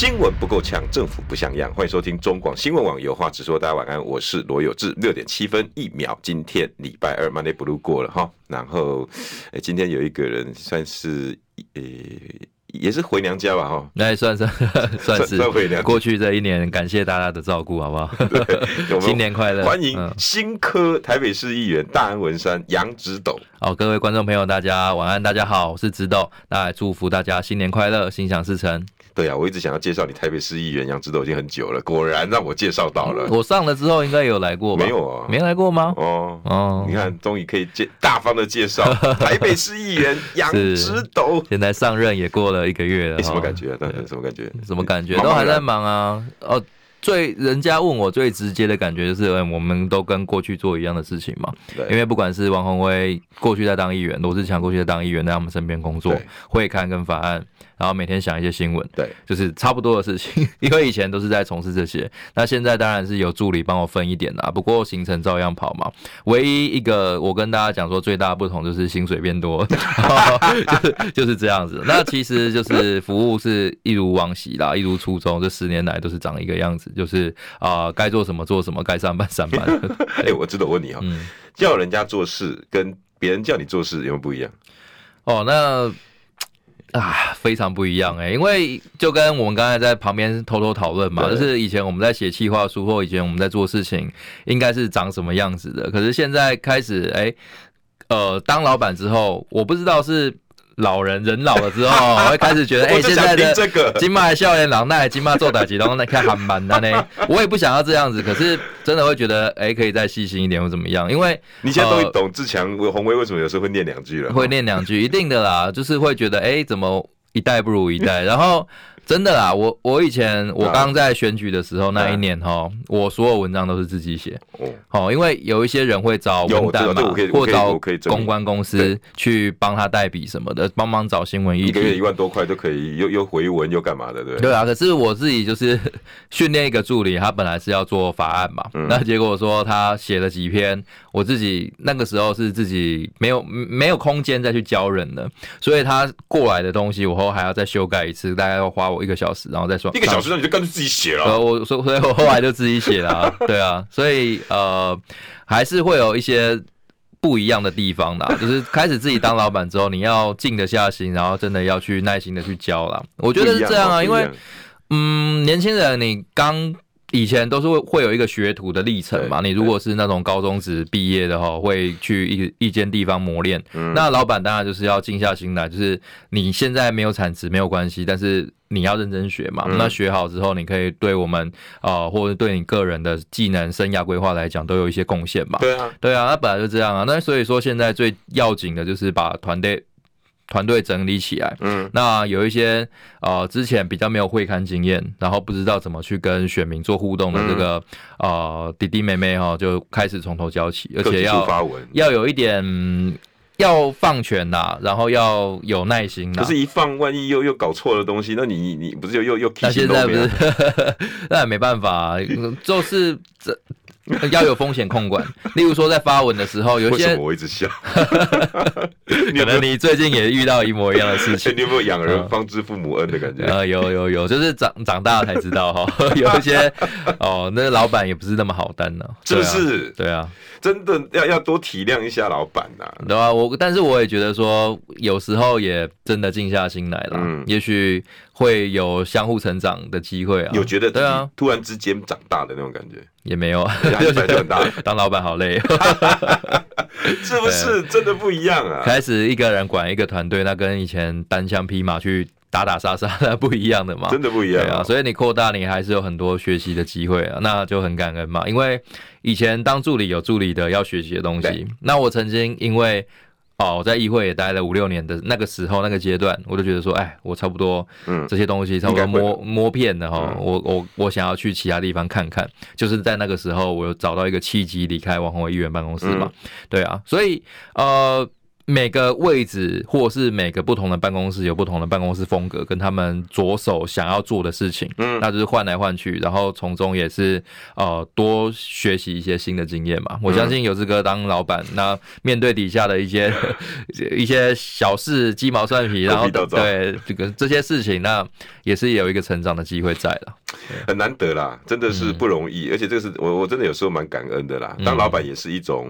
新闻不够强，政府不像样。欢迎收听中广新闻网有话直说。大家晚安，我是罗有志。六点七分一秒，今天礼拜二，Monday Blue 过了哈。然后，欸，今天有一个人算是呃。欸也是回娘家吧，哈，那也算算 算是回娘。过去这一年，感谢大家的照顾，好不好？新年快乐！欢迎新科台北市议员大安文山杨植斗。好，各位观众朋友，大家晚安，大家好，我是植斗，那来祝福大家新年快乐，心想事成。对啊，我一直想要介绍你台北市议员杨志斗已经很久了，果然让我介绍到了。我上了之后应该有来过吧？没有啊，没来过吗？哦哦，你看，终于可以介大方的介绍 台北市议员杨志斗。现在上任也过了一个月了，你什么感觉？当时什么感觉？什么感觉？都还在忙啊。哦，最人家问我最直接的感觉就是，嗯我们都跟过去做一样的事情嘛。对，因为不管是王宏威过去在当议员，罗志强过去在当议员，在他们身边工作，会看跟法案。然后每天想一些新闻，对，就是差不多的事情，因为以前都是在从事这些，那现在当然是有助理帮我分一点啦，不过行程照样跑嘛。唯一一个我跟大家讲说最大的不同就是薪水变多，就是就是这样子。那其实就是服务是一如往昔啦，一如初衷，这十年来都是长一个样子，就是啊、呃，该做什么做什么，该上班上班。哎、欸，我知道，我问你哈、喔，嗯、叫人家做事跟别人叫你做事有没有不一样？哦，那。啊，非常不一样哎、欸，因为就跟我们刚才在旁边偷偷讨论嘛，就是以前我们在写企划书或以前我们在做事情，应该是长什么样子的。可是现在开始，哎、欸，呃，当老板之后，我不知道是。老人人老了之后，我 会开始觉得，哎，现在的金马笑脸郎，那金马做打击，然后那看韩版的呢。我也不想要这样子，可是真的会觉得，哎，可以再细心一点或怎么样？因为你现在终于懂志强、呃、红威为什么有时候会念两句了。会念两句，一定的啦，就是会觉得，哎，怎么一代不如一代？然后。真的啦，我我以前我刚在选举的时候那一年哈，我所有文章都是自己写。哦，因为有一些人会找文旦嘛，或找公关公司去帮他代笔什么的，帮忙找新闻议题。一个月一万多块就可以，又又回文又干嘛的，对。对啊，可是我自己就是 训练一个助理，他本来是要做法案嘛，那结果说他写了几篇，我自己那个时候是自己没有没有空间再去教人的，所以他过来的东西我后还要再修改一次，大概要花我。一个小时，然后再说一个小时，那你就干脆自己写了。呃，我所所以，我后来就自己写了啊。对啊，所以呃，还是会有一些不一样的地方的。就是开始自己当老板之后，你要静得下心，然后真的要去耐心的去教了。我觉得是这样啊，因为嗯，年轻人你刚。以前都是会会有一个学徒的历程嘛，你如果是那种高中职毕业的话，会去一一间地方磨练。那老板当然就是要静下心来，就是你现在没有产值没有关系，但是你要认真学嘛。那学好之后，你可以对我们啊，或者对你个人的技能、生涯规划来讲，都有一些贡献嘛。对啊，对啊，那本来就这样啊。那所以说，现在最要紧的就是把团队。团队整理起来，嗯，那有一些呃之前比较没有会勘经验，然后不知道怎么去跟选民做互动的这个、嗯、呃弟弟妹妹哈，就开始从头教起，而且要发文要有一点要放权呐，然后要有耐心呐。可是，一放万一又又搞错了东西，那你你不是又又又那现在不是 那也没办法，就是这。要有风险控管，例如说在发文的时候，有些为什么我一直笑？可能你最近也遇到一模一样的事情。你有没有养人方知父母恩的感觉？呃，有有有，就是长长大了才知道哈。有一些哦，那老板也不是那么好当呢，是不是？对啊，真的要要多体谅一下老板呐，对啊，我但是我也觉得说，有时候也真的静下心来了，嗯，也许会有相互成长的机会啊。有觉得对啊，突然之间长大的那种感觉。也没有，压力很大。当老板好累，是不是真的不一样啊？开始一个人管一个团队，那跟以前单枪匹马去打打杀杀那不一样的嘛？真的不一样啊！所以你扩大，你还是有很多学习的机会啊，那就很感恩嘛。因为以前当助理有助理的要学习的东西，那我曾经因为哦，我在议会也待了五六年的那个时候那个阶段，我就觉得说，哎，我差不多，嗯，这些东西差不多摸摸遍了哈，我我我想要去其他地方看看，就是在那个时候，我有找到一个契机离开王宏伟议员办公室嘛，对啊，所以呃。每个位置，或是每个不同的办公室，有不同的办公室风格，跟他们着手想要做的事情，嗯，那就是换来换去，然后从中也是呃多学习一些新的经验嘛。我相信有志哥当老板，那面对底下的一些 一些小事、鸡毛蒜皮，然后对这个这些事情，那也是有一个成长的机会在了，很难得啦，真的是不容易，而且这个是我我真的有时候蛮感恩的啦。当老板也是一种。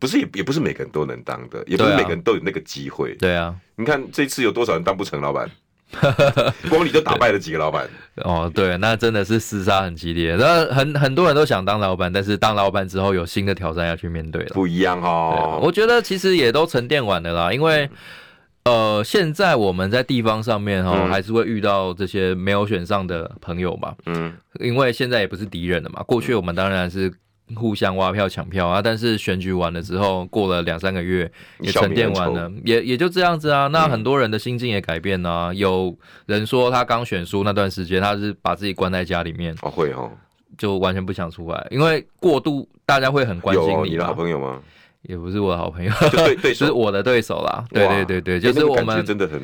不是也也不是每个人都能当的，也不是每个人都有那个机会。对啊，你看这次有多少人当不成老板？光你就打败了几个老板。哦，对，那真的是厮杀很激烈。那很很多人都想当老板，但是当老板之后有新的挑战要去面对了，不一样哦。我觉得其实也都沉淀完了啦，因为呃，现在我们在地方上面哈，还是会遇到这些没有选上的朋友嘛。嗯，因为现在也不是敌人了嘛。过去我们当然是。互相挖票抢票啊！但是选举完了之后，过了两三个月也沉淀完了，也也就这样子啊。那很多人的心境也改变了啊。有人说他刚选书那段时间，他是把自己关在家里面，哦会哦，就完全不想出来，因为过度大家会很关心你。你的好朋友吗？也不是我的好朋友，就对对手，是我的对手啦。对对对对，就是我们真的很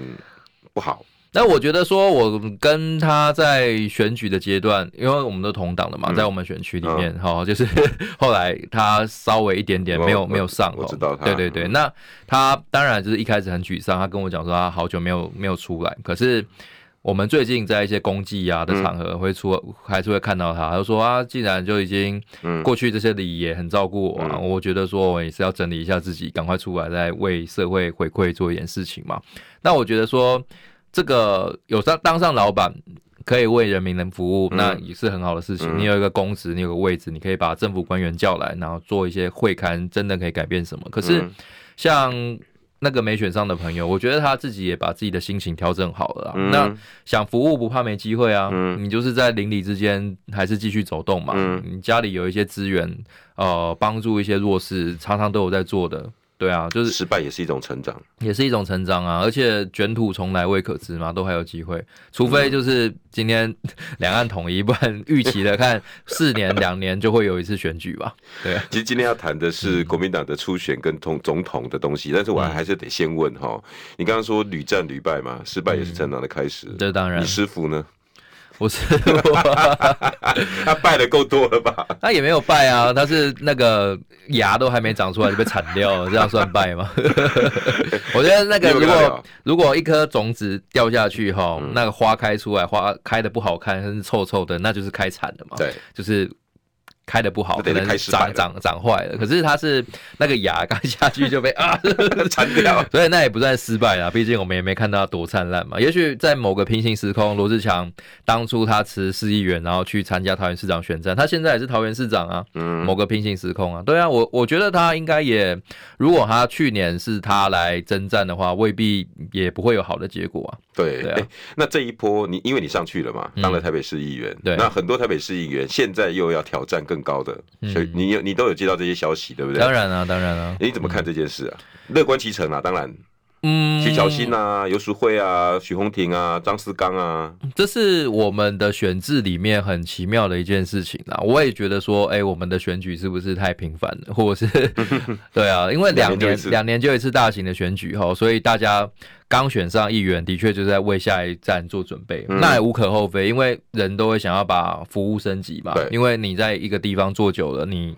不好。那我觉得说，我跟他在选举的阶段，因为我们都同党的嘛，在我们选区里面，哈，就是 后来他稍微一点点没有没有上，我知道他，对对对。那他当然就是一开始很沮丧，他跟我讲说他好久没有没有出来。可是我们最近在一些公祭啊的场合会出，还是会看到他。他就说啊，既然就已经过去这些礼也很照顾我啊，我觉得说我也是要整理一下自己，赶快出来再为社会回馈做一点事情嘛。那我觉得说。这个有当当上老板，可以为人民能服务，那也是很好的事情。你有一个公职，你有个位置，你可以把政府官员叫来，然后做一些会刊，真的可以改变什么？可是像那个没选上的朋友，我觉得他自己也把自己的心情调整好了。那想服务不怕没机会啊，你就是在邻里之间还是继续走动嘛。你家里有一些资源，呃，帮助一些弱势，常常都有在做的。对啊，就是失败也是一种成长，也是一种成长啊！而且卷土重来未可知嘛，都还有机会。除非就是今天两岸统一，不然预期的看四年两年就会有一次选举吧。对，其实今天要谈的是国民党的初选跟统总统的东西，但是我还是得先问哈，你刚刚说屡战屡败嘛，失败也是成长的开始。这当然，你师傅呢？不是，他败的够多了吧？他也没有败啊，他是那个芽都还没长出来就被铲掉了，这样算败吗？我觉得那个如果如果一颗种子掉下去哈，那个花开出来，花开的不好看，是臭臭的，那就是开铲的嘛。对，就是。开的不好，可能长长长坏了。可是他是那个牙刚下去就被 啊残掉，所以那也不算失败啦。毕竟我们也没看到多灿烂嘛。也许在某个平行时空，罗志强当初他辞市议员，然后去参加桃园市长选战，他现在也是桃园市长啊。嗯，某个平行时空啊，对啊，我我觉得他应该也，如果他去年是他来征战的话，未必也不会有好的结果啊。对，对啊，那这一波你因为你上去了嘛，当了台北市议员，对，那很多台北市议员现在又要挑战更。高的，所以你有你都有接到这些消息，对不对？当然啊，当然啊。你怎么看这件事啊？乐观其成啊，当然。嗯，徐巧芯啊，游淑慧啊，许宏庭啊，张思刚啊，这是我们的选制里面很奇妙的一件事情啦。我也觉得说，哎，我们的选举是不是太频繁了，或者是 对啊？因为两年两年就一次大型的选举哈，所以大家刚选上议员，的确就是在为下一站做准备，那也无可厚非，因为人都会想要把服务升级嘛。因为你在一个地方做久了，你。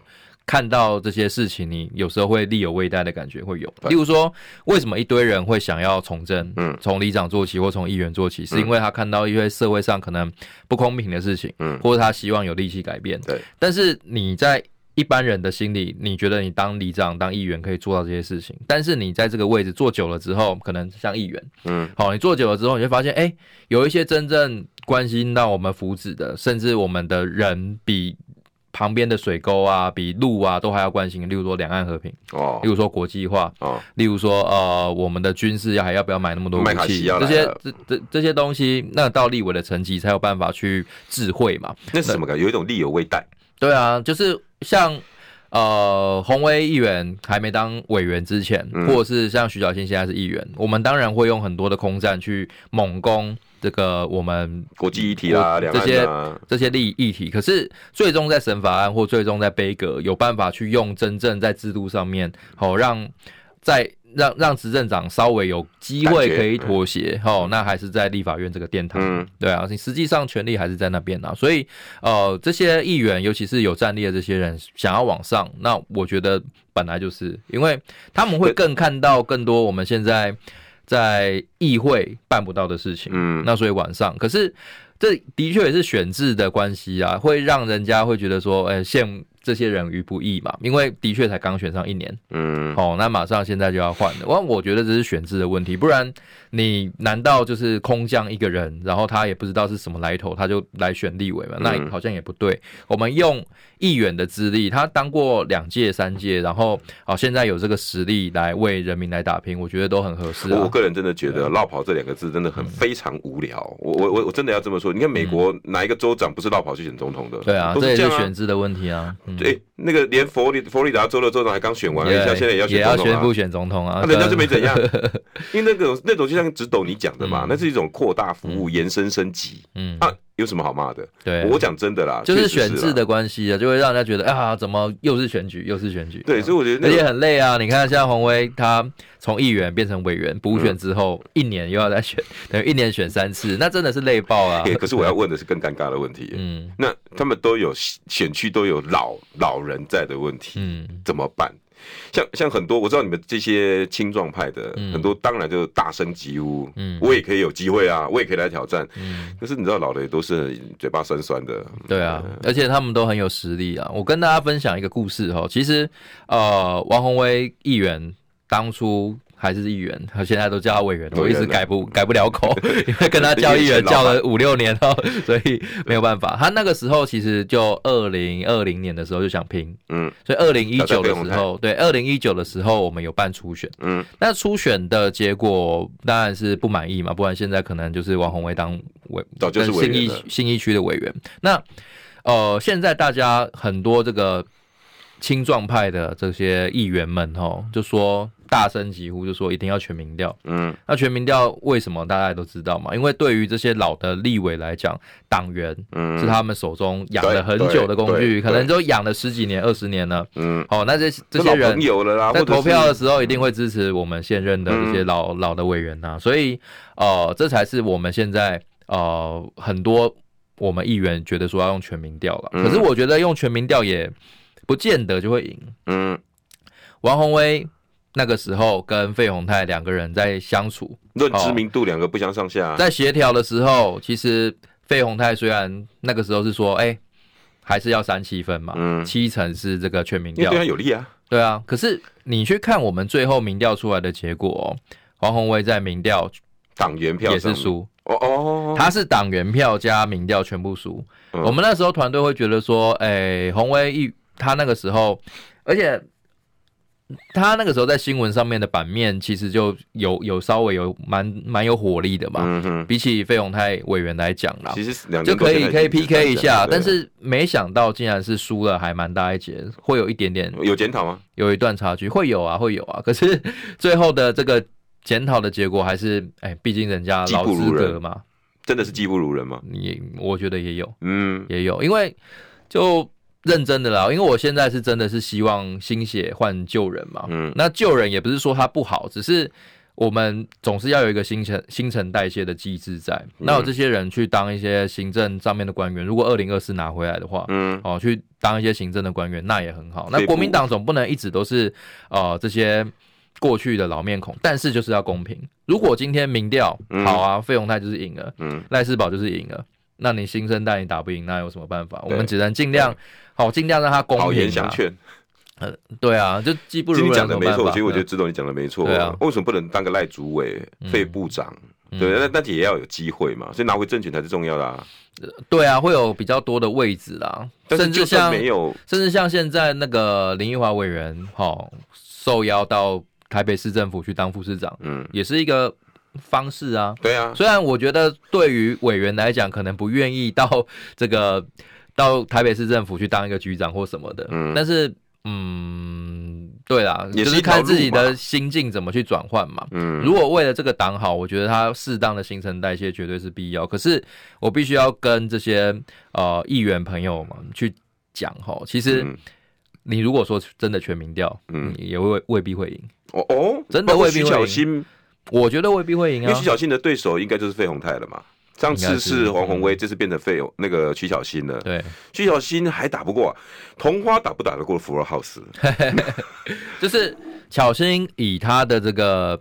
看到这些事情，你有时候会力有未逮的感觉会有。例如说，为什么一堆人会想要从政？嗯，从里长做起，或从议员做起，是因为他看到一些社会上可能不公平的事情，嗯，或者他希望有力气改变。对。但是你在一般人的心里，你觉得你当里长、当议员可以做到这些事情，但是你在这个位置坐久了之后，可能像议员，嗯，好，你坐久了之后，你就发现，哎，有一些真正关心到我们福祉的，甚至我们的人比。旁边的水沟啊，比路啊都还要关心。例如说两岸和平，哦，例如说国际化，哦，例如说呃，我们的军事要还要不要买那么多武器？这些这这这些东西，那到立委的层级才有办法去智慧嘛。那是什么感觉？有一种力有未逮。对啊，就是像呃，洪威议员还没当委员之前，嗯、或者是像徐小新现在是议员，我们当然会用很多的空战去猛攻这个我们国际议题啊，这些这些利益议题。可是最终在审法案或最终在杯葛，有办法去用真正在制度上面，好让在。让让执政党稍微有机会可以妥协，哦，那还是在立法院这个殿堂，嗯、对啊，你实际上权力还是在那边啊，所以呃，这些议员，尤其是有战力的这些人，想要往上，那我觉得本来就是，因为他们会更看到更多我们现在在议会办不到的事情，嗯，那所以晚上，可是这的确也是选制的关系啊，会让人家会觉得说，哎、欸，现。这些人于不义嘛，因为的确才刚选上一年，嗯，好、哦，那马上现在就要换了。我我觉得这是选制的问题，不然你难道就是空降一个人，然后他也不知道是什么来头，他就来选立委嘛？那好像也不对。我们用议员的资历，他当过两届、三届，然后好、哦、现在有这个实力来为人民来打拼，我觉得都很合适、啊。我个人真的觉得“绕跑”这两个字真的很非常无聊。我我我我真的要这么说，你看美国哪一个州长不是绕跑去选总统的？对啊，这，啊这也是选制的问题啊。对，那个连佛里佛里达州的州长还刚选完了一下，现在也要选总统、啊、也要宣布选总统啊，那人家就没怎样，因为那个那种就像直斗你讲的嘛，嗯、那是一种扩大服务、嗯、延伸升级，嗯。啊，有什么好骂的？对，我讲真的啦，就是选制的关系啊，就会让人家觉得啊，怎么又是选举又是选举？对，所以我觉得而且很累啊。你看像洪威他从议员变成委员补选之后，嗯、一年又要再选，等于一年选三次，那真的是累爆啊。可是我要问的是更尴尬的问题，嗯，那他们都有选区都有老老人在的问题，嗯，怎么办？像像很多我知道你们这些青壮派的、嗯、很多，当然就大声疾呼，嗯，我也可以有机会啊，我也可以来挑战，嗯，可是你知道老的也都是嘴巴酸酸的，对啊，嗯、而且他们都很有实力啊。我跟大家分享一个故事哈，其实呃，王宏威议员当初。还是议员，他现在都叫他委员，我一直改不改不了口，因为跟他叫议员叫了五六年了，所以没有办法。他那个时候其实就二零二零年的时候就想拼，嗯，所以二零一九的时候，对，二零一九的时候我们有办初选，嗯，那初选的结果当然是不满意嘛，不然现在可能就是王宏威当委，就是新义信义区的委员。那呃，现在大家很多这个青壮派的这些议员们哈，就说。大声疾呼，就说一定要全民调。嗯，那全民调为什么大家都知道嘛？因为对于这些老的立委来讲，党员是他们手中养了很久的工具，可能都养了十几年、二十年了。嗯，哦，那这这些人在投票的时候一定会支持我们现任的这些老老的委员呐。所以，呃，这才是我们现在呃很多我们议员觉得说要用全民调了。可是我觉得用全民调也不见得就会赢。嗯，王宏威。那个时候跟费宏泰两个人在相处，论知名度两个不相上下。在协调的时候，其实费宏泰虽然那个时候是说，哎，还是要三七分嘛，嗯，七成是这个全民调，对他有利啊，对啊。可是你去看我们最后民调出来的结果，黄宏威在民调党员票也是输，哦哦，他是党员票加民调全部输。我们那时候团队会觉得说，哎，鸿威一他那个时候，而且。他那个时候在新闻上面的版面，其实就有有稍微有蛮蛮有火力的嘛。嗯哼，比起费永泰委员来讲啦，其实就可以可以 PK 一下。但是没想到竟然是输了，还蛮大一截，会有一点点有检讨吗？有一段差距，会有啊，会有啊。可是最后的这个检讨的结果还是，哎，毕竟人家老资格嘛，真的是技不如人吗？你我觉得也有，嗯，也有，因为就。认真的啦，因为我现在是真的是希望新血换旧人嘛。嗯，那旧人也不是说他不好，只是我们总是要有一个新陈新陈代谢的机制在。嗯、那有这些人去当一些行政上面的官员，如果二零二四拿回来的话，嗯，哦，去当一些行政的官员，那也很好。那国民党总不能一直都是呃这些过去的老面孔，但是就是要公平。如果今天民调好啊，费鸿泰就是赢了，嗯，赖世宝就是赢了，那你新生代你打不赢，那有什么办法？我们只能尽量。好，尽量让他公平。好言相劝，嗯，对啊，就既不如人。你讲的没错，其实我觉得知道你讲的没错。对啊，为什么不能当个赖主委、费部长？对，那那也要有机会嘛，所以拿回政权才是重要的啊。对啊，会有比较多的位置啦，甚至像没有，甚至像现在那个林奕华委员，哈，受邀到台北市政府去当副市长，嗯，也是一个方式啊。对啊，虽然我觉得对于委员来讲，可能不愿意到这个。到台北市政府去当一个局长或什么的，嗯，但是嗯，对啦，也就是看自己的心境怎么去转换嘛。嗯，如果为了这个党好，我觉得他适当的新陈代谢绝对是必要。可是我必须要跟这些呃议员朋友们去讲哈，其实你如果说真的全民调，嗯，也未未必会赢。哦哦，真的未必会赢。我觉得未必会赢啊，因为徐小新的对手应该就是费鸿泰了嘛。上次是黄宏威，这次变成费那个曲小新了。对，曲小新还打不过，啊同花打不打得过福尔浩斯？就是巧新以他的这个。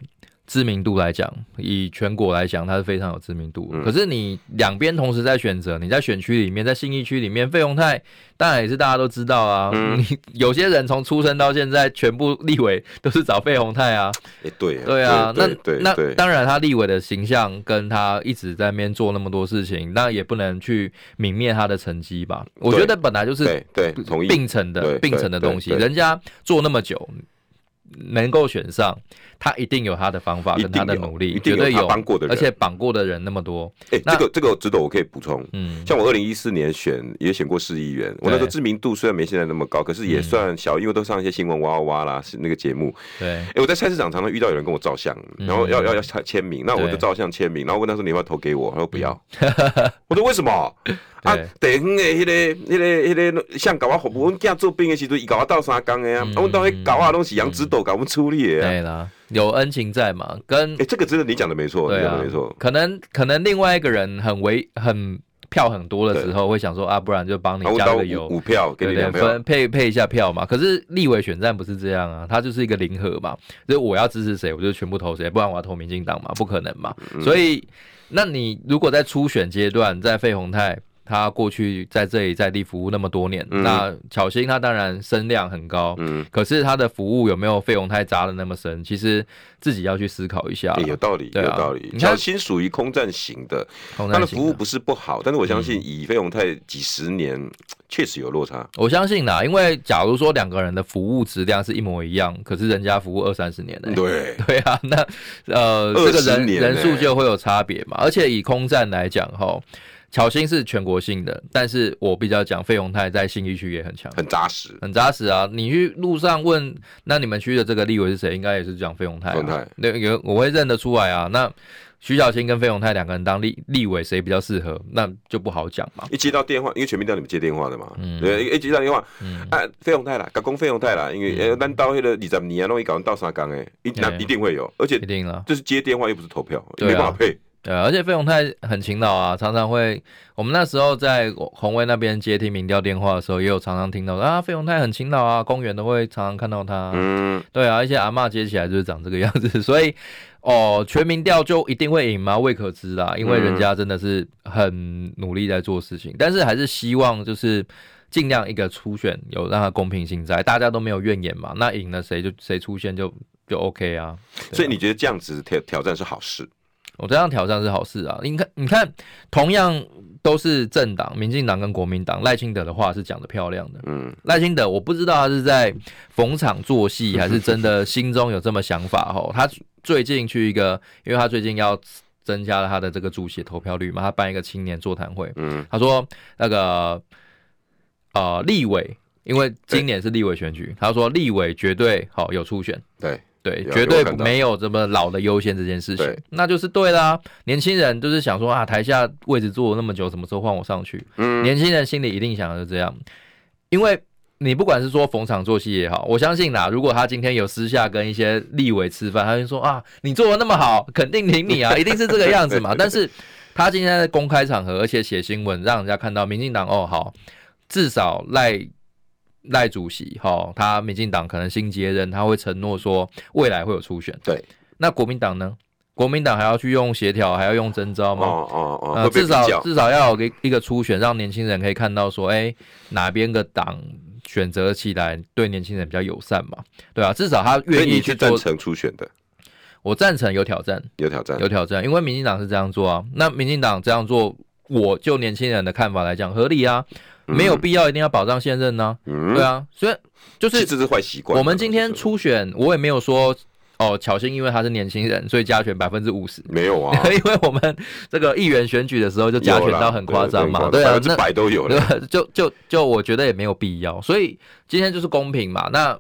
知名度来讲，以全国来讲，它是非常有知名度。嗯、可是你两边同时在选择，你在选区里面，在信义区里面，费鸿泰当然也是大家都知道啊。嗯、你有些人从出生到现在，全部立委都是找费鸿泰啊。欸、对对啊，那那当然他立委的形象跟他一直在那边做那么多事情，那也不能去泯灭他的成绩吧？我觉得本来就是对并存的并存的东西，人家做那么久。能够选上，他一定有他的方法跟他的努力，绝对有帮过的人，而且绑过的人那么多。哎，这个这个值得我可以补充。嗯，像我二零一四年选也选过市议员，我那时候知名度虽然没现在那么高，可是也算小，因为都上一些新闻哇哇哇啦，是那个节目。对，哎，我在菜市场常常遇到有人跟我照相，然后要要要签名，那我就照相签名，然后问他说你要不要投给我，他说不要。我说为什么？啊，地方的迄个、迄个、迄个，像搞我服务，阮囝做兵的时阵，伊搞我斗三工的啊，阮到迄搞啊，拢是杨指导搞我们处理的。对啦，有恩情在嘛？跟哎，这个真的你讲的没错，你讲的没错。可能可能另外一个人很为很票很多的时候，会想说啊，不然就帮你加个油，五票给你两票，分配配一下票嘛。可是立委选战不是这样啊，它就是一个零和嘛，所以我要支持谁，我就全部投谁，不然我要投民进党嘛，不可能嘛。所以，那你如果在初选阶段，在费鸿泰。他过去在这里在地服务那么多年，嗯、那巧芯他当然声量很高，嗯，可是他的服务有没有费鸿泰扎的那么深？其实自己要去思考一下。欸、有道理，啊、有道理。巧芯属于空战型的，他的服务不是不好，但是我相信以费鸿泰几十年确实有落差。我相信啦，因为假如说两个人的服务质量是一模一样，可是人家服务二三十年呢、欸？对 对啊，那呃，这个人人数就会有差别嘛。而且以空战来讲，哈。巧心是全国性的，但是我比较讲费鸿泰在信义区也很强，很扎实，很扎实啊！你去路上问，那你们区的这个立委是谁？应该也是讲费鸿泰。费鸿泰，那有我会认得出来啊。那徐巧芯跟费鸿泰两个人当立立委，谁比较适合？那就不好讲嘛。一接到电话，因为全民调你们接电话的嘛，嗯，对，一接到电话，嗯，啊，费鸿泰啦，甲讲费鸿泰啦，因为呃，咱到迄个二十年啊，容易搞人到三岗诶，一那一定会有，而且一定了，就是接电话又不是投票，没办法配。对，而且费鸿泰很勤劳啊，常常会，我们那时候在红威那边接听民调电话的时候，也有常常听到啊，费鸿泰很勤劳啊，公园都会常常看到他。嗯，对啊，而且阿嬷接起来就是长这个样子，所以哦，全民调就一定会赢吗？未可知啦，因为人家真的是很努力在做事情，但是还是希望就是尽量一个初选有让他公平性在，大家都没有怨言嘛，那赢了谁就谁出现就就 OK 啊。啊所以你觉得这样子挑挑战是好事？我这样挑战是好事啊！你看，你看，同样都是政党，民进党跟国民党，赖清德的话是讲的漂亮的。嗯，赖清德，我不知道他是在逢场作戏，还是真的心中有这么想法。吼，他最近去一个，因为他最近要增加了他的这个主席投票率嘛，他办一个青年座谈会。嗯，他说那个呃立委，因为今年是立委选举，欸、他说立委绝对好有初选。对。对，绝对没有这么老的优先这件事情，那就是对啦。年轻人就是想说啊，台下位置坐了那么久，什么时候换我上去？嗯，年轻人心里一定想的是这样，因为你不管是说逢场作戏也好，我相信啦，如果他今天有私下跟一些立委吃饭，他就说啊，你做的那么好，肯定挺你啊，一定是这个样子嘛。但是他今天在公开场合，而且写新闻，让人家看到民进党哦好，至少赖。赖主席哈，他民进党可能新接任，他会承诺说未来会有初选。对，那国民党呢？国民党还要去用协调，还要用征召吗？哦哦哦，呃、至少至少要有一一个初选，让年轻人可以看到说，哎、欸，哪边个党选择起来对年轻人比较友善嘛？对啊，至少他愿意去赞成初选的。我赞成有挑战，有挑战，有挑战，因为民进党是这样做啊。那民进党这样做，我就年轻人的看法来讲，合理啊。没有必要一定要保障现任呢？对啊，所以就是这是坏习惯。我们今天初选，我也没有说哦，巧心因为他是年轻人，所以加权百分之五十。没有啊，因为我们这个议员选举的时候就加权到很夸张嘛，对啊，百分之百都有了。就就就我觉得也没有必要，所以今天就是公平嘛。那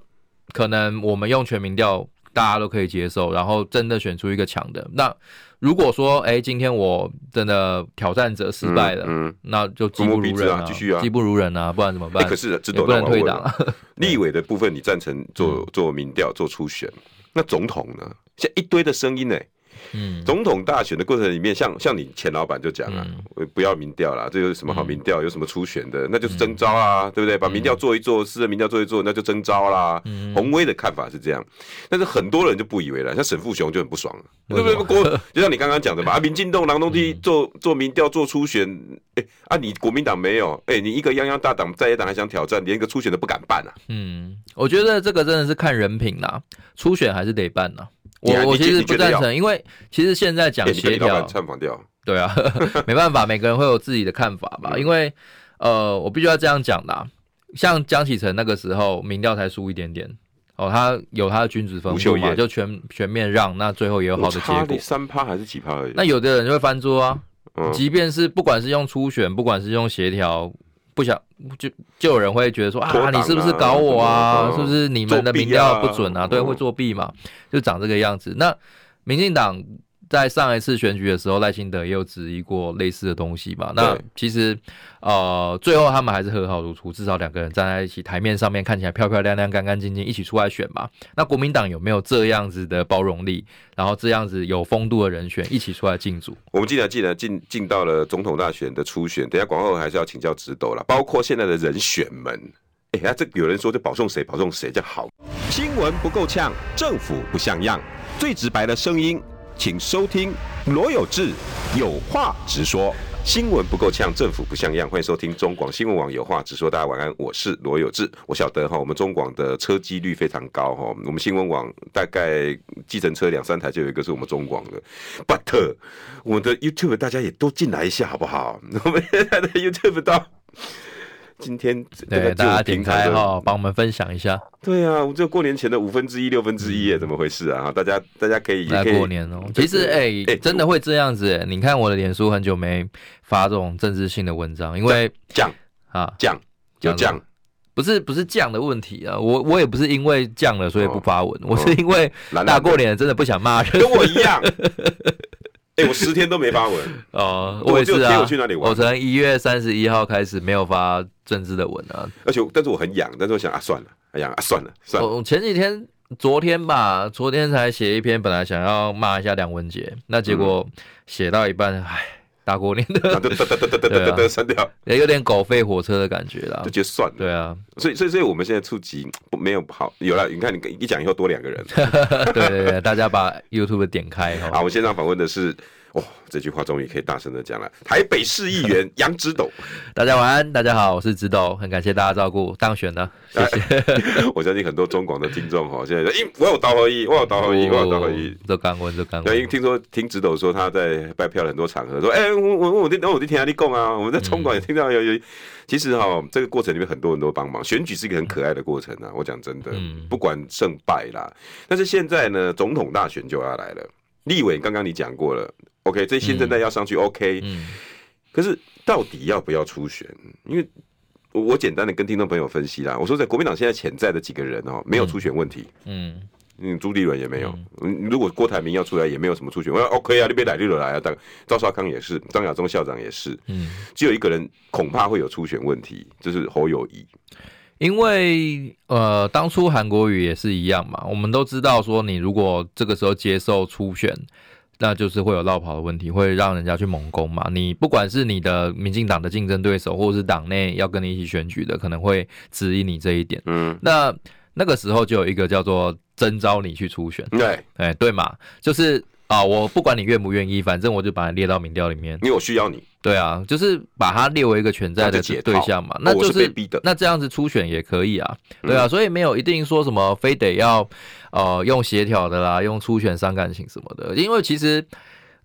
可能我们用全民调，大家都可以接受，然后真的选出一个强的。那如果说，哎，今天我真的挑战者失败了，嗯，那就技不如人啊，继续啊，技不如人啊，不然怎么办？可是也不能退党啊。立委的部分，你赞成做做民调、做初选？那总统呢？现在一堆的声音呢？嗯，总统大选的过程里面，像像你前老板就讲啊，不要民调啦，这有什么好民调？有什么初选的？那就是征招啊，对不对？把民调做一做，私人民调做一做，那就征招啦。洪威的看法是这样，但是很多人就不以为然，像沈富雄就很不爽，对不对？就像你刚刚讲的嘛，啊，民进党、郎东帝做做民调、做初选，哎啊，你国民党没有，哎，你一个泱泱大党在野党还想挑战，连一个初选都不敢办啊。嗯，我觉得这个真的是看人品啦，初选还是得办呐。我我其实不赞成，因为其实现在讲协调，对啊，没办法，每个人会有自己的看法吧。因为呃，我必须要这样讲的，像江启臣那个时候民调才输一点点，哦，他有他的君子风度嘛，就全全面让，那最后也有好的结果，三趴还是几趴而已。那有的人就会翻桌啊，即便是不管是用初选，不管是用协调。不想就就有人会觉得说啊，你是不是搞我啊？是不是你们的民调不准啊？对，会作弊嘛？就长这个样子。那民进党。在上一次选举的时候，赖清德也有质疑过类似的东西嘛？那其实，呃，最后他们还是和好如初，至少两个人站在一起，台面上面看起来漂漂亮亮、干干净净，一起出来选嘛。那国民党有没有这样子的包容力？然后这样子有风度的人选一起出来竞逐？我们记得记得进进到了总统大选的初选，等下广后还是要请教指导了，包括现在的人选们。哎呀，这有人说就保送谁保送谁就好。新闻不够呛，政府不像样，最直白的声音。请收听罗有志有话直说。新闻不够呛，政府不像样。欢迎收听中广新闻网有话直说。大家晚安，我是罗有志。我晓得哈，我们中广的车机率非常高哈。我们新闻网大概计程车两三台就有一个是我们中广的。But 我们的 YouTube 大家也都进来一下好不好？我们现在的 YouTube 到。今天对大家点开哈，帮我们分享一下。对啊，我们这过年前的五分之一、六分之一，怎么回事啊？大家大家可以来过年哦。其实哎哎，真的会这样子哎。你看我的脸书很久没发这种政治性的文章，因为降啊降就降，不是不是降的问题啊。我我也不是因为降了所以不发文，我是因为大过年真的不想骂人，跟我一样。哎、欸，我十天都没发文 哦，我也是啊。我去哪里玩？我从一月三十一号开始没有发政治的文啊。而且，但是我很痒，但是我想啊，算了，哎呀，啊，算了，算了。我前几天，昨天吧，昨天才写一篇，本来想要骂一下梁文杰，那结果写到一半，唉、嗯，大过年的，删掉，也有点狗吠火车的感觉啦，就觉得算了。对啊，所以，所以，所以我们现在触及没有好，有了，你看，你一讲以后多两个人，对对对，大家把 YouTube 点开哈。好，我现在访问的是。哦，这句话终于可以大声的讲了。台北市议员 杨直斗，大家晚安，大家好，我是直斗，很感谢大家照顾，当选了，谢谢。我相信很多中广的听众哈，现在说，咦，我有道合一，我有道合一，我有道合一，都刚问，都刚问。因为听说听直斗说他在拜票的很多场合说，哎，我我我听，我听听你讲啊，我们在中广也听到有有。其实哈，这个过程里面很多人都帮忙，选举是一个很可爱的过程啊。我讲真的，不管胜败啦，但是现在呢，总统大选就要来了，立委刚刚你讲过了。OK，这新生代要上去，OK，嗯，可是到底要不要初选？因为我简单的跟听众朋友分析啦，我说在国民党现在潜在的几个人哦，没有初选问题，嗯。嗯，朱立伦也没有，嗯，如果郭台铭要出来，也没有什么初选，我说 OK 啊，你别来绿了来啊，当赵少康也是，张亚中校长也是，嗯，只有一个人恐怕会有初选问题，就是侯友谊，因为呃，当初韩国瑜也是一样嘛，我们都知道说，你如果这个时候接受初选。那就是会有落跑的问题，会让人家去猛攻嘛。你不管是你的民进党的竞争对手，或者是党内要跟你一起选举的，可能会质疑你这一点。嗯，那那个时候就有一个叫做征召你去初选。对，哎，对嘛，就是啊，我不管你愿不愿意，反正我就把它列到民调里面，因为我需要你。对啊，就是把它列为一个潜在的对象嘛。那就是逼的。那这样子初选也可以啊。对啊，所以没有一定说什么非得要。呃，用协调的啦，用初选伤感情什么的，因为其实，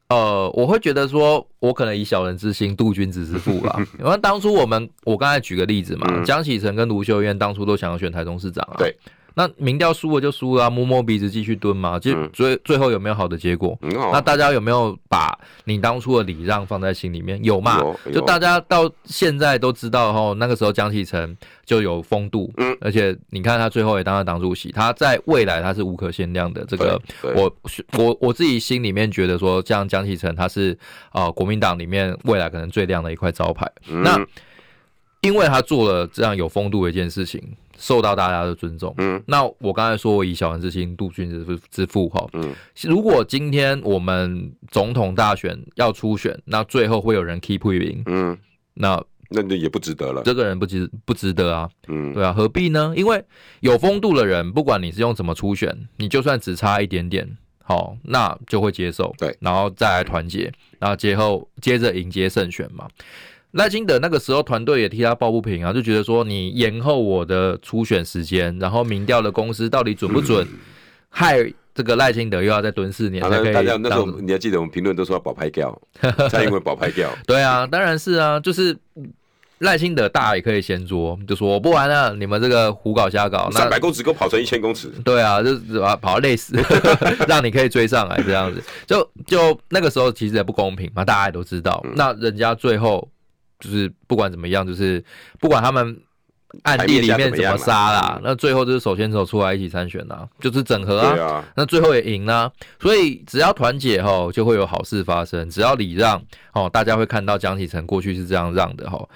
呃，我会觉得说，我可能以小人之心度君子之腹啦。因为当初我们，我刚才举个例子嘛，江启臣跟卢秀燕当初都想要选台中市长啊。对。那民调输了就输了，啊，摸摸鼻子继续蹲嘛。就最、嗯、最后有没有好的结果？嗯、那大家有没有把你当初的礼让放在心里面？有嘛？就大家到现在都知道哈，那个时候江启臣就有风度，嗯，而且你看他最后也当了党主席，他在未来他是无可限量的。这个我我我自己心里面觉得说，像江启臣他是啊、呃、国民党里面未来可能最亮的一块招牌。嗯、那因为他做了这样有风度的一件事情，受到大家的尊重。嗯，那我刚才说我以小人之心度君子之腹哈。嗯，如果今天我们总统大选要初选，那最后会有人 keep 赢，嗯，那那那也不值得了。这个人不值不值得啊？嗯，对啊，何必呢？因为有风度的人，不管你是用怎么初选，你就算只差一点点，好，那就会接受。对，然后再来团结，然后接后接着迎接胜选嘛。赖清德那个时候团队也替他抱不平啊，就觉得说你延后我的初选时间，然后民调的公司到底准不准？害这个赖清德又要再蹲四年才可以。大家那时候你还记得我们评论都说要保拍掉，蔡英文保拍掉。对啊，当然是啊，就是赖清德大也可以先做，就说我不玩了，你们这个胡搞瞎搞，三百公尺给我跑成一千公尺。对啊，就跑跑累死，让你可以追上来这样子。就就那个时候其实也不公平嘛，大家也都知道。那人家最后。就是不管怎么样，就是不管他们暗地里面怎么杀啦，那最后就是手牵手出来一起参选啦，就是整合啊，那最后也赢啦。所以只要团结吼，就会有好事发生；只要礼让哦，大家会看到江启臣过去是这样让的吼。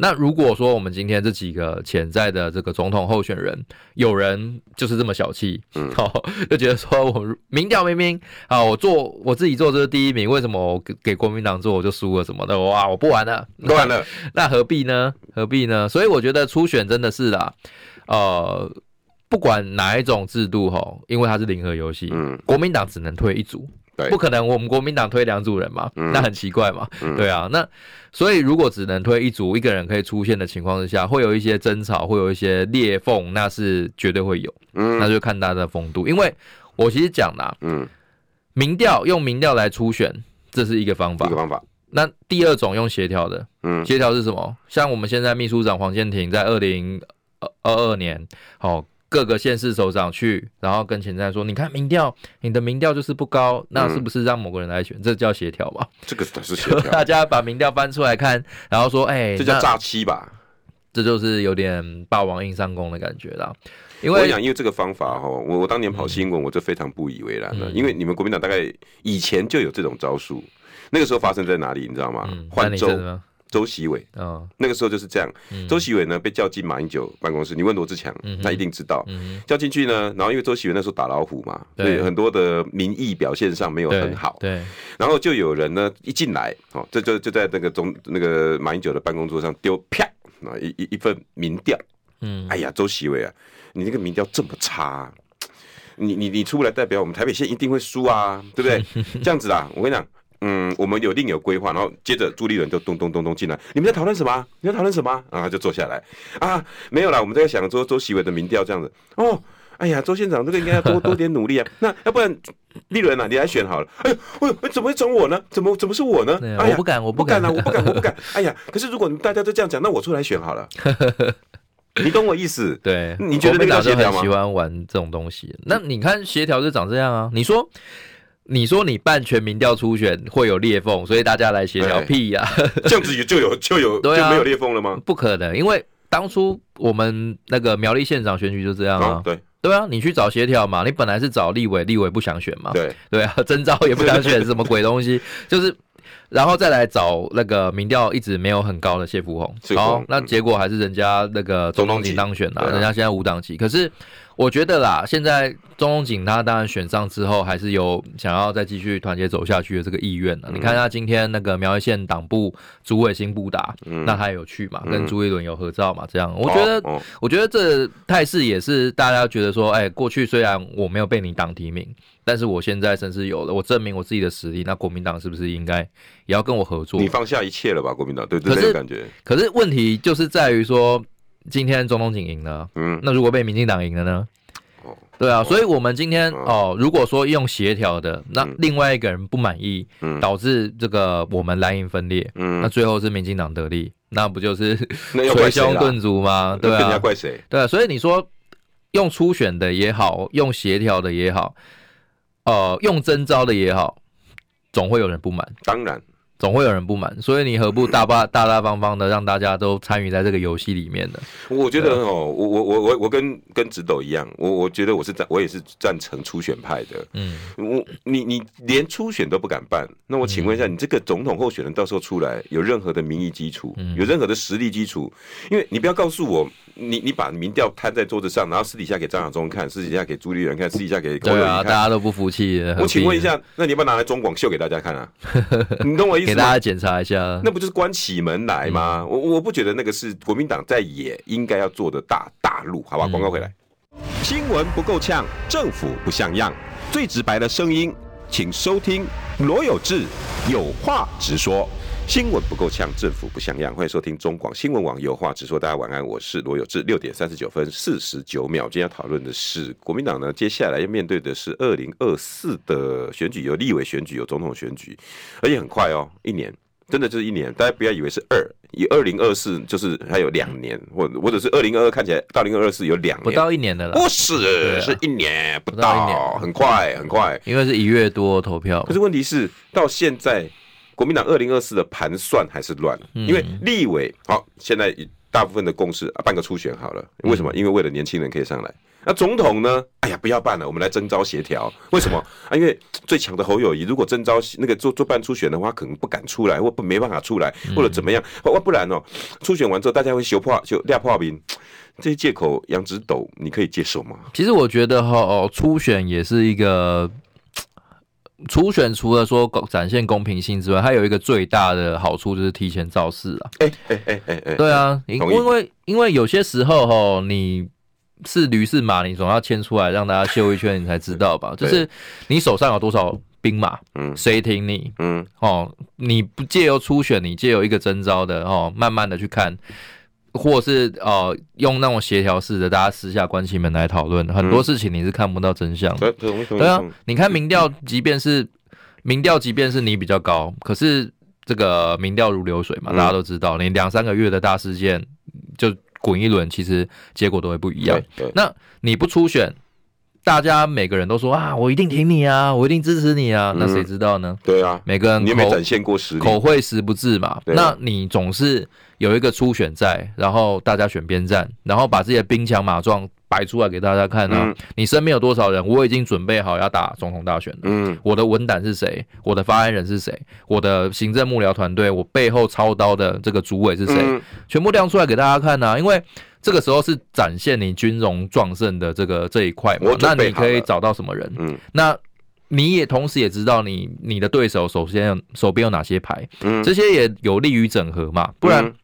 那如果说我们今天这几个潜在的这个总统候选人，有人就是这么小气，嗯，好，就觉得说我民调明明啊，我做我自己做这是第一名，为什么我给给国民党做我就输了什么的？哇，我不玩了，不玩了，那何必呢？何必呢？所以我觉得初选真的是啦，呃，不管哪一种制度哈，因为它是零和游戏，嗯，国民党只能退一组。不可能，我们国民党推两组人嘛，嗯、那很奇怪嘛，嗯、对啊，那所以如果只能推一组，一个人可以出现的情况之下，会有一些争吵，会有一些裂缝，那是绝对会有，嗯，那就看大家的风度。因为我其实讲啦，嗯，民调用民调来初选，这是一个方法，一个方法。那第二种用协调的，嗯，协调是什么？像我们现在秘书长黄建庭在二零二二年，好。各个县市首长去，然后跟前在说：“你看民调，你的民调就是不高，那是不是让某个人来选？嗯、这叫协调吧？这个是协调。大家把民调翻出来看，然后说：‘哎、欸，这叫诈欺吧？’这就是有点霸王硬上弓的感觉啦。因为我想，因为这个方法哈，我我当年跑新闻，我就非常不以为然了。嗯、因为你们国民党大概以前就有这种招数，那个时候发生在哪里？你知道吗？换州、嗯。周锡玮，哦，那个时候就是这样。嗯、周习伟呢被叫进马英九办公室，你问罗志强，嗯、他一定知道。嗯、叫进去呢，然后因为周习伟那时候打老虎嘛，对，很多的民意表现上没有很好。对，对然后就有人呢一进来，哦，这就就在那个中那个马英九的办公桌上丢啪，啊一一一份民调。嗯，哎呀，周习伟啊，你那个民调这么差，你你你出来代表我们台北县一定会输啊，对不对？这样子啊，我跟你讲。嗯，我们有另有规划，然后接着朱立伦就咚咚咚咚进来。你们在讨论什么？你在讨论什么？然后就坐下来啊，没有啦，我们在想周周习伟的民调这样子。哦，哎呀，周县长这个应该要多 多点努力啊。那要不然立伦啊，你来选好了。哎呦，哎呦，怎么会整我呢？怎么怎么是我呢？哎呀，我不敢，我不敢啊，我不敢，我不敢。哎呀，可是如果大家都这样讲，那我出来选好了。你懂我意思？对，你觉得那个协调吗？喜欢玩这种东西。那你看协调就长这样啊？你说。你说你办全民调初选会有裂缝，所以大家来协调屁呀？这样子也就有就有 就没有裂缝了吗？不可能，因为当初我们那个苗栗县长选举就这样啊。对对啊，你去找协调嘛，你本来是找立委，立委不想选嘛。对 对啊，征召也不想选，什么鬼东西？就是。然后再来找那个民调一直没有很高的谢富宏，好，那结果还是人家那个钟东锦当选了，人家现在五党籍。可是我觉得啦，现在中东锦他当然选上之后，还是有想要再继续团结走下去的这个意愿的。你看他今天那个苗栗县党部主委新布达，那他有去嘛，跟朱一伦有合照嘛，这样我觉得，我觉得这态势也是大家觉得说，哎，过去虽然我没有被你党提名。但是我现在甚至有了，我证明我自己的实力。那国民党是不是应该也要跟我合作？你放下一切了吧，国民党？对，对，对，感觉。可是问题就是在于说，今天总统赢了，嗯，那如果被民进党赢了呢？哦，对啊，所以我们今天哦，如果说用协调的，那另外一个人不满意，嗯，导致这个我们蓝营分裂，嗯，那最后是民进党得利，那不就是 捶胸顿足吗？对啊，怪谁？对啊，所以你说。用初选的也好，用协调的也好，呃，用征召的也好，总会有人不满。当然。总会有人不满，所以你何不大大 大大方方的让大家都参与在这个游戏里面呢？我觉得哦，我我我我我跟跟直斗一样，我我觉得我是赞，我也是赞成初选派的。嗯，我你你连初选都不敢办，那我请问一下，你这个总统候选人到时候出来有任何的民意基础，有任何的实力基础？因为你不要告诉我，你你把民调摊在桌子上，然后私底下给张亚中看，私底下给朱立伦看，私底下给侯友宜看，大家都不服气。我请问一下，那你要不要拿来中广秀给大家看啊？你懂我意思？给大家检查一下，那不就是关起门来吗？我我不觉得那个是国民党在野应该要做的大大路，好吧？广告回来，新闻不够呛，政府不像样，最直白的声音，请收听罗有志有话直说。新闻不够呛，政府不像样，欢迎收听中广新闻网有话直说。大家晚安，我是罗有志。六点三十九分四十九秒，今天要讨论的是国民党呢，接下来要面对的是二零二四的选举，有立委选举，有总统选举，而且很快哦，一年。真的就是一年，大家不要以为是二，以二零二四就是还有两年，或或者是二零二二看起来到二零二四有两年，不到一年的了，不是，啊、是一年不到，不到一年，很快很快，因为是一月多投票。可是问题是到现在，国民党二零二四的盘算还是乱，因为立委好，现在大部分的共识啊，办个初选好了，为什么？因为为了年轻人可以上来。那总统呢？哎呀，不要办了，我们来征召协调。为什么啊？因为最强的侯友谊，如果征召那个做做办初选的话，可能不敢出来，或不没办法出来，或者怎么样？或不然哦，初选完之后，大家会修破就亮破兵，这些借口，杨直斗，你可以接受吗？其实我觉得哈哦，初选也是一个初选，除了说展现公平性之外，它有一个最大的好处就是提前造势啊。哎哎哎哎哎，对啊，因为因为有些时候哈你。是驴是马，你总要牵出来让大家秀一圈，你才知道吧？就是你手上有多少兵马，嗯，谁挺你，嗯，哦，你不借由初选，你借由一个征招的，哦，慢慢的去看，或是呃用那种协调式的，大家私下关起门来讨论很多事情，你是看不到真相的。对啊，你看民调，即便是民调，即便是你比较高，可是这个民调如流水嘛，大家都知道，你两三个月的大事件就。滚一轮，其实结果都会不一样。那你不初选，大家每个人都说啊，我一定挺你啊，我一定支持你啊。那谁知道呢？对啊，每个人你有没有展现过实力？口惠实不至嘛。那你总是有一个初选在，然后大家选边站，然后把自己的兵强马壮。摆出来给大家看啊！嗯、你身边有多少人？我已经准备好要打总统大选了。嗯，我的文胆是谁？我的发言人是谁？我的行政幕僚团队，我背后操刀的这个主委是谁？嗯、全部亮出来给大家看啊！因为这个时候是展现你军容壮盛的这个这一块嘛。那你可以找到什么人？嗯，那你也同时也知道你你的对手首先手边有哪些牌？嗯，这些也有利于整合嘛。不然。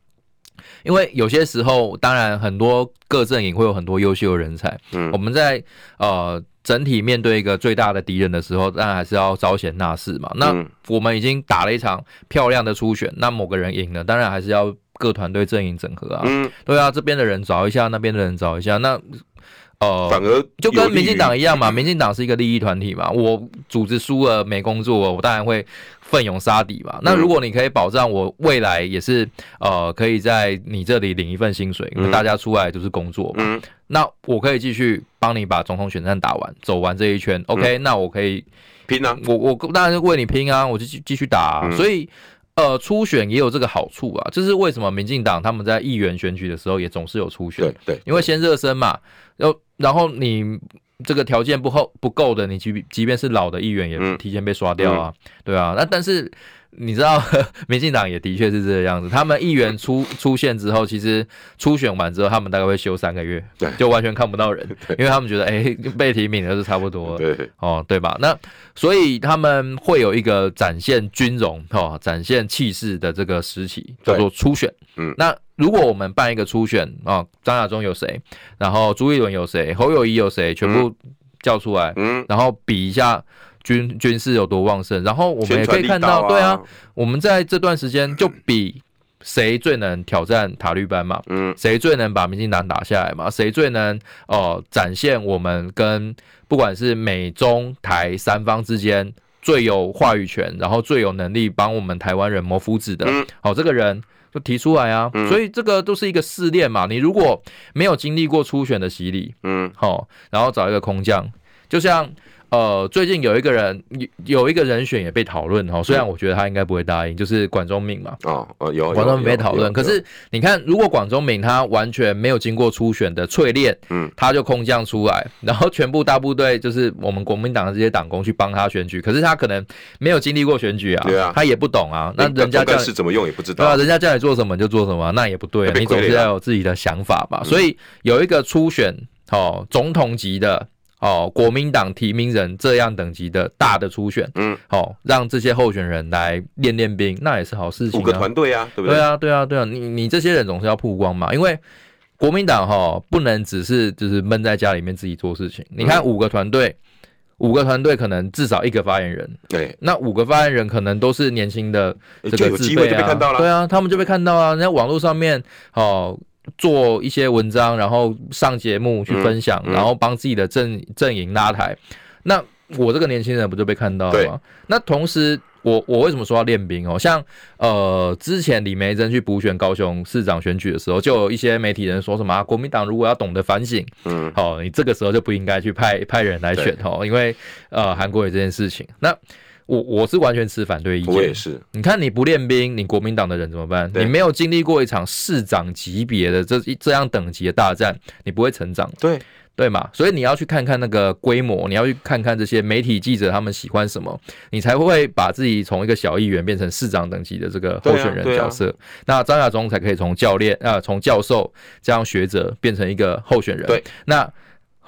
因为有些时候，当然很多各阵营会有很多优秀的人才。嗯，我们在呃整体面对一个最大的敌人的时候，当然还是要招贤纳士嘛。那我们已经打了一场漂亮的初选，那某个人赢了，当然还是要各团队阵营整合啊。嗯，对啊，这边的人找一下，那边的人找一下，那。呃，反而就跟民进党一样嘛，民进党是一个利益团体嘛，我组织输了没工作，我当然会奋勇杀敌嘛。那如果你可以保障我未来也是呃，可以在你这里领一份薪水，因为大家出来都是工作嘛，那我可以继续帮你把总统选战打完，走完这一圈，OK，那我可以拼啊，我我当然为你拼啊，我就继继续打啊，所以。呃，初选也有这个好处啊，这是为什么？民进党他们在议员选举的时候也总是有初选，对对，因为先热身嘛，然后然后你这个条件不厚不够的，你即即便是老的议员也提前被刷掉啊，对啊，那但是。你知道，民进党也的确是这个样子。他们议员出出现之后，其实初选完之后，他们大概会休三个月，对，就完全看不到人，因为他们觉得，哎、欸，被提名的是差不多了，对，哦，对吧？那所以他们会有一个展现军容、哦，展现气势的这个时期，叫做初选。嗯，那如果我们办一个初选啊，张亚中有谁？然后朱立伦有谁？侯友谊有谁？全部叫出来，嗯，然后比一下。军军事有多旺盛，然后我们也可以看到，啊对啊，我们在这段时间就比谁最能挑战塔利班嘛，嗯，谁最能把民进党打下来嘛，谁最能哦、呃、展现我们跟不管是美中台三方之间最有话语权，然后最有能力帮我们台湾人谋福祉的，好、嗯哦，这个人就提出来啊。嗯、所以这个都是一个试炼嘛。你如果没有经历过初选的洗礼，嗯，好，然后找一个空降，就像。呃，最近有一个人有有一个人选也被讨论哈，虽然我觉得他应该不会答应，就是管中闵嘛。哦，哦，有管中闵被讨论，可是你看，如果管中闵他完全没有经过初选的淬炼，嗯，他就空降出来，然后全部大部队就是我们国民党的这些党工去帮他选举，可是他可能没有经历过选举啊，对啊，他也不懂啊，那人家叫是怎么用也不知道，对啊，人家叫你做什么就做什么，那也不对啊，你总是要有自己的想法吧。所以有一个初选哦，总统级的。哦，国民党提名人这样等级的大的初选，嗯，好、哦，让这些候选人来练练兵，那也是好事情、啊。五个团队啊，对不对？对啊，对啊，对啊，你你这些人总是要曝光嘛，因为国民党哈、哦、不能只是就是闷在家里面自己做事情。你看五个团队，五个团队可能至少一个发言人，对，那五个发言人可能都是年轻的这个、啊，就有机会就被看到了。对啊，他们就被看到啊，人家网络上面哦。做一些文章，然后上节目去分享，嗯嗯、然后帮自己的阵阵营拉台。那我这个年轻人不就被看到了吗？那同时，我我为什么说要练兵哦？像呃，之前李梅珍去补选高雄市长选举的时候，就有一些媒体人说什么、啊、国民党如果要懂得反省，嗯，好、哦，你这个时候就不应该去派派人来选哦，因为呃，韩国瑜这件事情。那我我是完全持反对意见，我也是。你看你不练兵，你国民党的人怎么办？你没有经历过一场市长级别的这这样等级的大战，你不会成长，对对嘛？所以你要去看看那个规模，你要去看看这些媒体记者他们喜欢什么，你才会把自己从一个小议员变成市长等级的这个候选人角色。那张亚中才可以从教练啊，从教授这样学者变成一个候选人。对，那。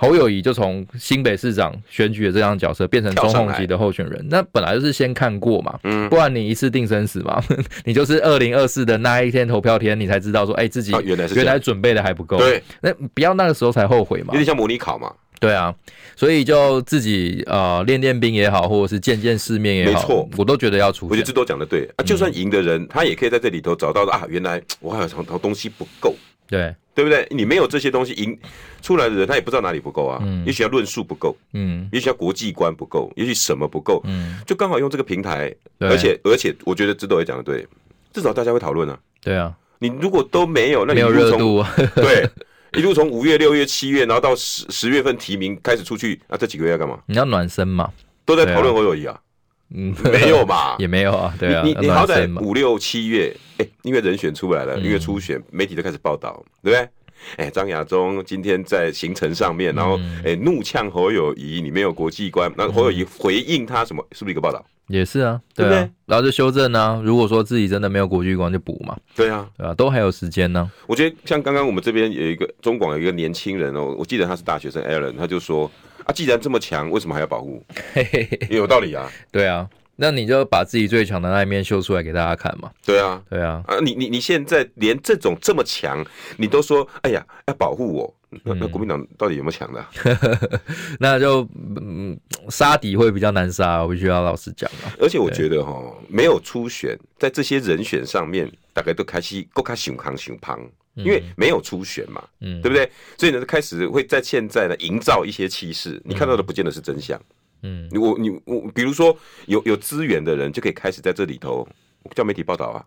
侯友谊就从新北市长选举的这样角色变成总统级的候选人，那本来就是先看过嘛，嗯，不然你一次定生死嘛，你就是二零二四的那一天投票天，你才知道说，哎、欸，自己原来原来准备的还不够，对，那不要那个时候才后悔嘛，有点像模拟考嘛，对啊，所以就自己呃练练兵也好，或者是见见世面也好，没错，我都觉得要出。我觉得这都讲的对。啊，就算赢的人，他也可以在这里头找到啊，原来我还有什么东西不够。对，对不对？你没有这些东西，赢出来的人他也不知道哪里不够啊。嗯，也许要论述不够，嗯，也许要国际观不够，也许什么不够，嗯，就刚好用这个平台，而且而且，我觉得知道也讲的对，至少大家会讨论啊。对啊，你如果都没有，那你没有热度，对，一路从五月、六月、七月，然后到十十月份提名开始出去，那这几个月要干嘛？你要暖身嘛？都在讨论侯友谊啊。嗯，没有嘛，也没有啊，对啊，你你好歹五六七月，哎、欸，因为人选出来了，因为初选，媒体都开始报道，对不对？哎、欸，张亚中今天在行程上面，然后哎、欸、怒呛侯友谊，你没有国际观，那侯友谊回应他什么？是不是一个报道？也是啊，对啊，对对然后就修正啊。如果说自己真的没有国际观，就补嘛。对啊，对啊，都还有时间呢。我觉得像刚刚我们这边有一个中广有一个年轻人哦，我记得他是大学生 Alan，他就说啊，既然这么强，为什么还要保护？也有道理啊。对啊。那你就把自己最强的那一面秀出来给大家看嘛。对啊，对啊。啊，你你你现在连这种这么强，你都说，哎呀，要保护我，那那国民党到底有没有强的啊？那就嗯，杀敌会比较难杀，我必须要老实讲啊。而且我觉得哈，没有初选，在这些人选上面，大概都开始够开熊扛熊胖，因为没有初选嘛，嗯，对不对？所以呢，开始会在现在呢营造一些气势，你看到的不见得是真相。嗯，我你我，比如说有有资源的人就可以开始在这里头叫媒体报道啊，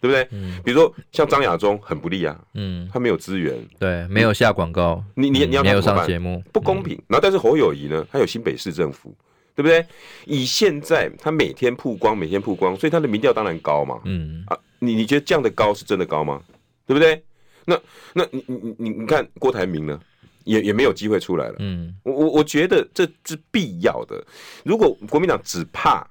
对不对？嗯，比如说像张亚中很不利啊，嗯，他没有资源，对，没有下广告，你你你要没有上节目，不公平。然后但是侯友谊呢，他有新北市政府，对不对？以现在他每天曝光，每天曝光，所以他的民调当然高嘛。嗯啊，你你觉得这样的高是真的高吗？对不对？那那你你你你看郭台铭呢？也也没有机会出来了。嗯，我我我觉得这是必要的。如果国民党只怕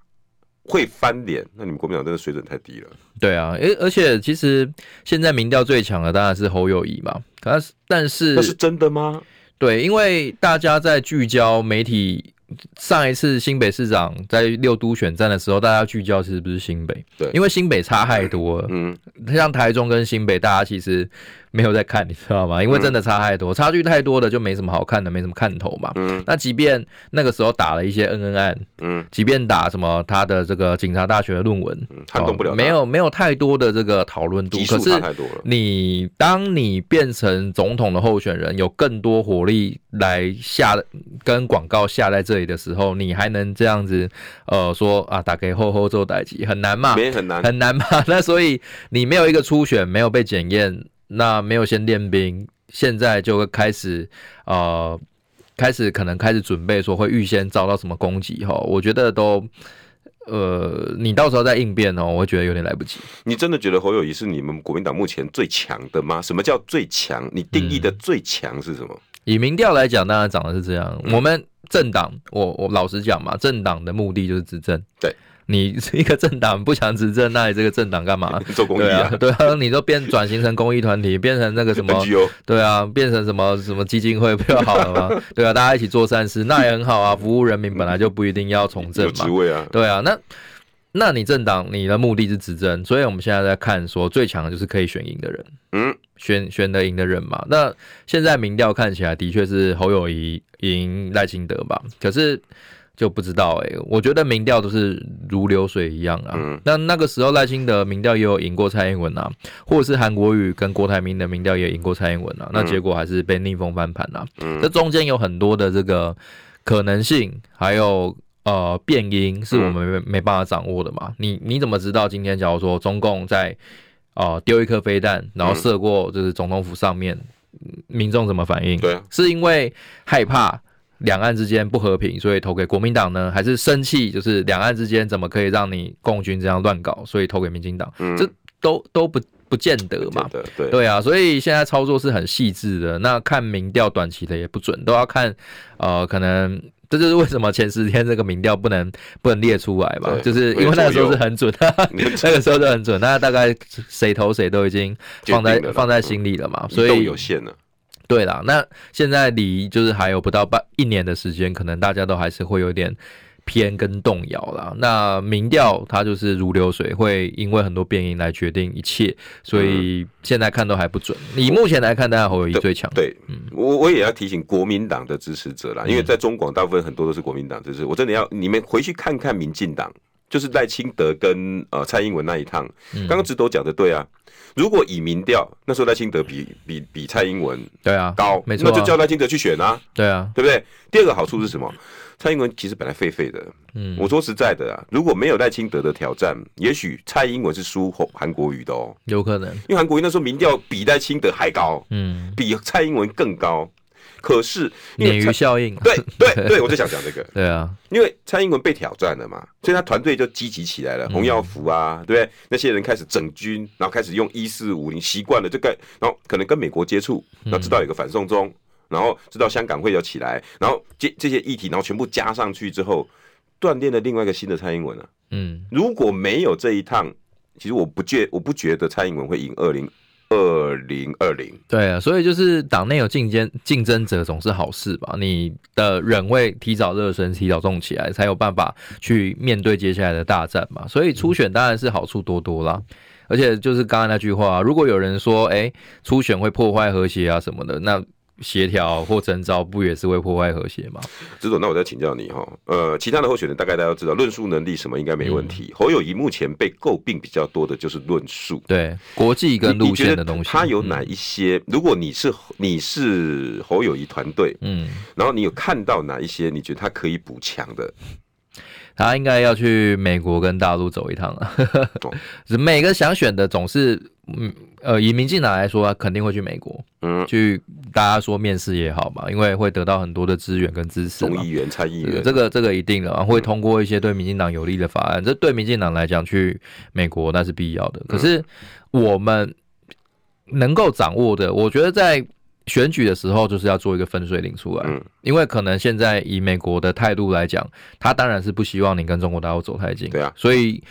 会翻脸，那你们国民党真的水准太低了。对啊，而而且其实现在民调最强的当然是侯友谊嘛。可是但是那是真的吗？对，因为大家在聚焦媒体。上一次新北市长在六都选战的时候，大家聚焦是不是新北？对，因为新北差太多了。嗯，像台中跟新北，大家其实。没有在看，你知道吗？因为真的差太多，差距太多的就没什么好看的，没什么看头嘛。嗯，那即便那个时候打了一些恩恩案，嗯，即便打什么他的这个警察大学的论文，撼动不了，没有没有太多的这个讨论度。可是你当你变成总统的候选人，有更多火力来下跟广告下在这里的时候，你还能这样子呃说啊，打给后后做代级很难嘛？没很难，很难嘛？那所以你没有一个初选，没有被检验，那没有先练兵，现在就会开始呃，开始可能开始准备说会预先遭到什么攻击哈？我觉得都呃，你到时候再应变哦，我会觉得有点来不及。你真的觉得侯友谊是你们国民党目前最强的吗？什么叫最强？你定义的最强是什么？嗯、以民调来讲，当然讲的是这样。嗯、我们政党，我我老实讲嘛，政党的目的就是执政。对。你一个政党不想执政，那你这个政党干嘛？做公益啊？对啊，你都变转型成公益团体，变成那个什么？对啊，变成什么什么基金会不就好了吗？对啊，大家一起做善事，那也很好啊。服务人民本来就不一定要从政嘛。职位啊？对啊，那那你政党你的目的是执政，所以我们现在在看说最强的就是可以选赢的人，嗯，选选得赢的人嘛。那现在民调看起来的确是侯友谊赢赖清德吧？可是。就不知道哎、欸，我觉得民调都是如流水一样啊。嗯、那那个时候赖清德民调也有赢过蔡英文啊，或者是韩国瑜跟郭台铭的民调也赢过蔡英文啊。嗯、那结果还是被逆风翻盘啊。嗯、这中间有很多的这个可能性，还有呃变因，是我们没没办法掌握的嘛。你你怎么知道今天假如说中共在呃丢一颗飞弹，然后射过就是总统府上面，民众怎么反应？对，是因为害怕。两岸之间不和平，所以投给国民党呢？还是生气？就是两岸之间怎么可以让你共军这样乱搞？所以投给民进党？嗯，这都都不不见得嘛。对对啊，所以现在操作是很细致的。那看民调短期的也不准，都要看呃，可能这就是为什么前十天这个民调不能 不能列出来吧？就是因为那个时候是很准，那个时候就很准。那大概谁投谁都已经放在放在心里了嘛，所以有限了。对啦，那现在离就是还有不到半一年的时间，可能大家都还是会有点偏跟动摇啦。那民调它就是如流水，会因为很多变因来决定一切，所以现在看都还不准。以目前来看，当然侯友谊最强。对，嗯，我我也要提醒国民党的支持者啦，因为在中广大部分很多都是国民党支持，我真的要你们回去看看民进党，就是赖清德跟呃蔡英文那一趟，刚刚直斗讲的对啊。如果以民调，那时候赖清德比比比蔡英文对啊高，没错，那就叫赖清德去选啊，对啊，对不对？第二个好处是什么？蔡英文其实本来废废的，嗯，我说实在的啊，如果没有赖清德的挑战，也许蔡英文是输韩国瑜的哦，有可能，因为韩国瑜那时候民调比赖清德还高，嗯，比蔡英文更高。可是鲶鱼效应，对对 对，我就想讲这个。对啊，因为蔡英文被挑战了嘛，所以他团队就积极起来了。洪耀福啊，对不对？那些人开始整军，然后开始用一四五零，习惯了这个，然后可能跟美国接触，然后知道有个反送中，然后知道香港会有起来，然后这这些议题，然后全部加上去之后，锻炼了另外一个新的蔡英文啊。嗯，如果没有这一趟，其实我不觉我不觉得蔡英文会赢二零。二零二零，对啊，所以就是党内有竞争竞争者总是好事吧？你的人会提早热身，提早动起来，才有办法去面对接下来的大战嘛。所以初选当然是好处多多啦。而且就是刚刚那句话，如果有人说，哎，初选会破坏和谐啊什么的，那。协调或征召不也是会破坏和谐吗？直总，那我再请教你哈，呃，其他的候选人大概大家都知道，论述能力什么应该没问题。嗯、侯友谊目前被诟病比较多的就是论述，对国际跟路线的东西，他有哪一些？嗯、如果你是你是侯友谊团队，嗯，然后你有看到哪一些你觉得他可以补强的？他应该要去美国跟大陆走一趟啊！每个想选的总是，嗯呃，以民进党来说，他肯定会去美国，嗯，去大家说面试也好嘛，因为会得到很多的资源跟支持。众议员、参议员，这个这个一定的，会通过一些对民进党有利的法案。这对民进党来讲，去美国那是必要的。可是我们能够掌握的，我觉得在选举的时候就是要做一个分水岭出来，嗯，因为可能现在以美国的态度来讲，他当然是不希望你跟中国大陆走太近，对啊，所以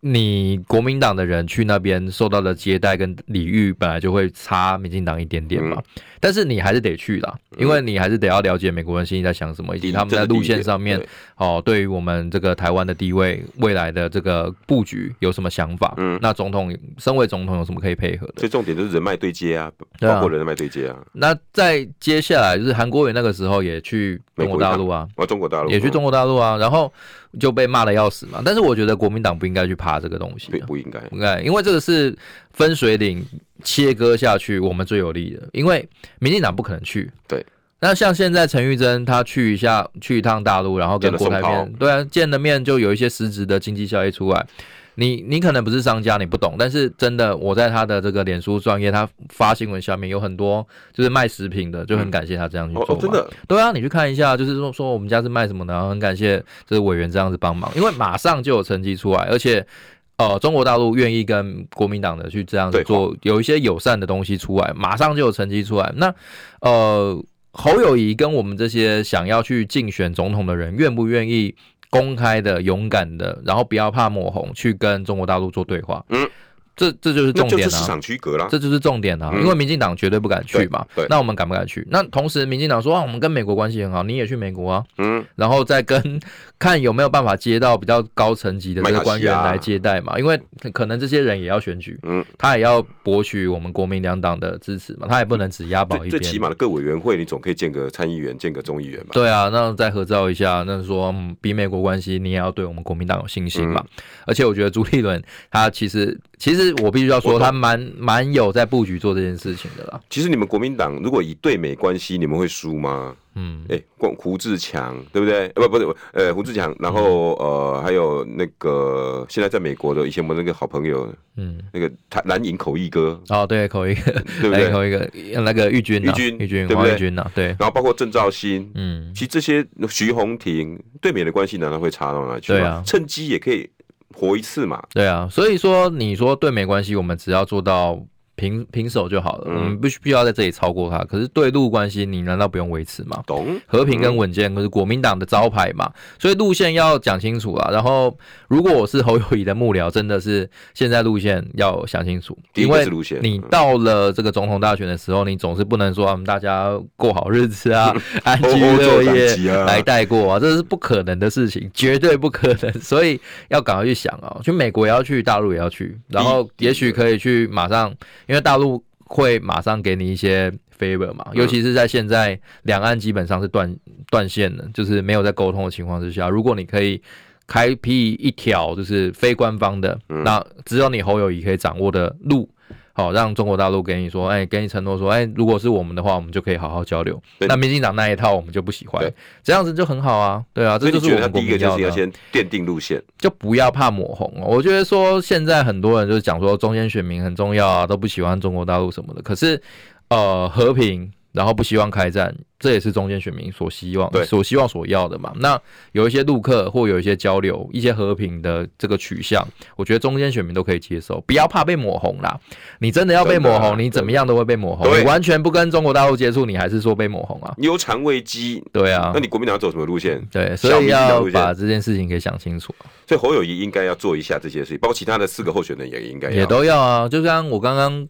你国民党的人去那边受到的接待跟礼遇本来就会差民进党一点点嘛，嗯，但是你还是得去啦，因为你还是得要了解美国人心里在想什么，以及他们在路线上面哦，对于我们这个台湾的地位、未来的这个布局有什么想法？嗯，那总统身为总统有什么可以配合的？最重点就是人脉对接啊，包括人脉对接啊。那在接下来就是韩国瑜那个时候也去中国大陆啊，啊，中国大陆也去中国大陆啊，然后就被骂的要死嘛。但是我觉得国民党不应该去爬这个东西，不应该，不应该，因为这个是分水岭切割下去，我们最有利的。因为民进党不可能去，对。那像现在陈玉珍她去一下，去一趟大陆，然后跟国台面，对啊，见了面就有一些实质的经济效益出来。你你可能不是商家，你不懂，但是真的，我在他的这个脸书专业，他发新闻下面有很多就是卖食品的，就很感谢他这样去做。哦，真的，对啊，你去看一下，就是说说我们家是卖什么的，然后很感谢这个委员这样子帮忙，因为马上就有成绩出来，而且呃，中国大陆愿意跟国民党的去这样子做，有一些友善的东西出来，马上就有成绩出来。那呃，侯友谊跟我们这些想要去竞选总统的人，愿不愿意？公开的、勇敢的，然后不要怕抹红，去跟中国大陆做对话。嗯。这这就是重点啊！市场区隔了，这就是重点啊！因为民进党绝对不敢去嘛。对。那我们敢不敢去？那同时，民进党说啊，我们跟美国关系很好，你也去美国啊。嗯。然后再跟 看有没有办法接到比较高层级的这个官员来接待嘛？因为可能这些人也要选举，嗯，他也要博取我们国民两党的支持嘛，他也不能只押宝一边。最起码的各委员会，你总可以见个参议员，见个众议员嘛？对啊，那再合照一下，那说比美国关系，你也要对我们国民党有信心嘛。而且我觉得朱立伦他其实，其实我必须要说。他蛮蛮有在布局做这件事情的啦。其实你们国民党如果以对美关系，你们会输吗？嗯，哎、欸，胡胡志强对不对？不，不是，呃，胡志强，然后呃，还有那个现在在美国的以前我们那个好朋友，嗯，那个他蓝营口译哥，哦，对，口译，对不对？口译哥，那个玉军，玉军，玉军，对不对？玉军呐，对。然后包括郑兆新，嗯，其实这些徐宏庭对美的关系难道会差到哪去吗？对啊，趁机也可以。活一次嘛？对啊，所以说你说对没关系，我们只要做到。平平手就好了，嗯，你不需要在这里超过他。可是对路关系，你难道不用维持吗？懂，和平跟稳健，可是国民党的招牌嘛，所以路线要讲清楚啊。然后，如果我是侯友谊的幕僚，真的是现在路线要想清楚，因为你到了这个总统大选的时候，你总是不能说我们大家过好日子啊，安居乐业来带过啊，这是不可能的事情，绝对不可能。所以要赶快去想啊，去美国也要去，大陆也要去，然后也许可以去马上。因为大陆会马上给你一些 favor 嘛，尤其是在现在两岸基本上是断断线的，就是没有在沟通的情况之下，如果你可以开辟一条就是非官方的，那只有你侯友谊可以掌握的路。好，让中国大陆给你说，哎、欸，给你承诺说，哎、欸，如果是我们的话，我们就可以好好交流。那民进党那一套，我们就不喜欢，这样子就很好啊，对啊，这就是我们第一个就是要先奠定路线，就不要怕抹红。我觉得说现在很多人就是讲说中间选民很重要啊，都不喜欢中国大陆什么的，可是呃和平。然后不希望开战，这也是中间选民所希望、所希望、所要的嘛。那有一些陆客或有一些交流、一些和平的这个取向，我觉得中间选民都可以接受。不要怕被抹红啦，你真的要被抹红，你怎么样都会被抹红。你完全不跟中国大陆接触，你还是说被抹红啊？你有肠胃机，对啊。那你国民党要走什么路线？对，所以要把这件事情给想清楚。所以侯友谊应该要做一下这些事情，包括其他的四个候选人也应该也都要啊。就像我刚刚。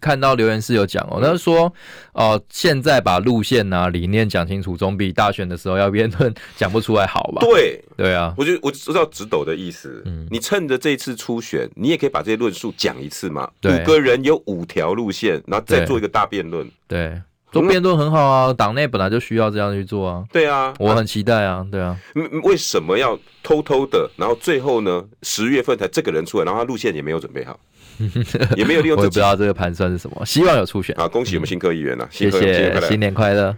看到留言是有讲哦，他说，哦、呃，现在把路线啊理念讲清楚，总比大选的时候要辩论讲不出来好吧？对，对啊，我就我知道直斗的意思，嗯，你趁着这次初选，你也可以把这些论述讲一次嘛。五个人有五条路线，然后再做一个大辩论。对，做辩论很好啊，党内本来就需要这样去做啊。对啊，我很期待啊，对啊。为什么要偷偷的，然后最后呢，十月份才这个人出来，然后他路线也没有准备好？也没有利用，我也不知道这个盘算是什么。希望有初选。啊，恭喜我们新科议员了，谢谢，新年快乐。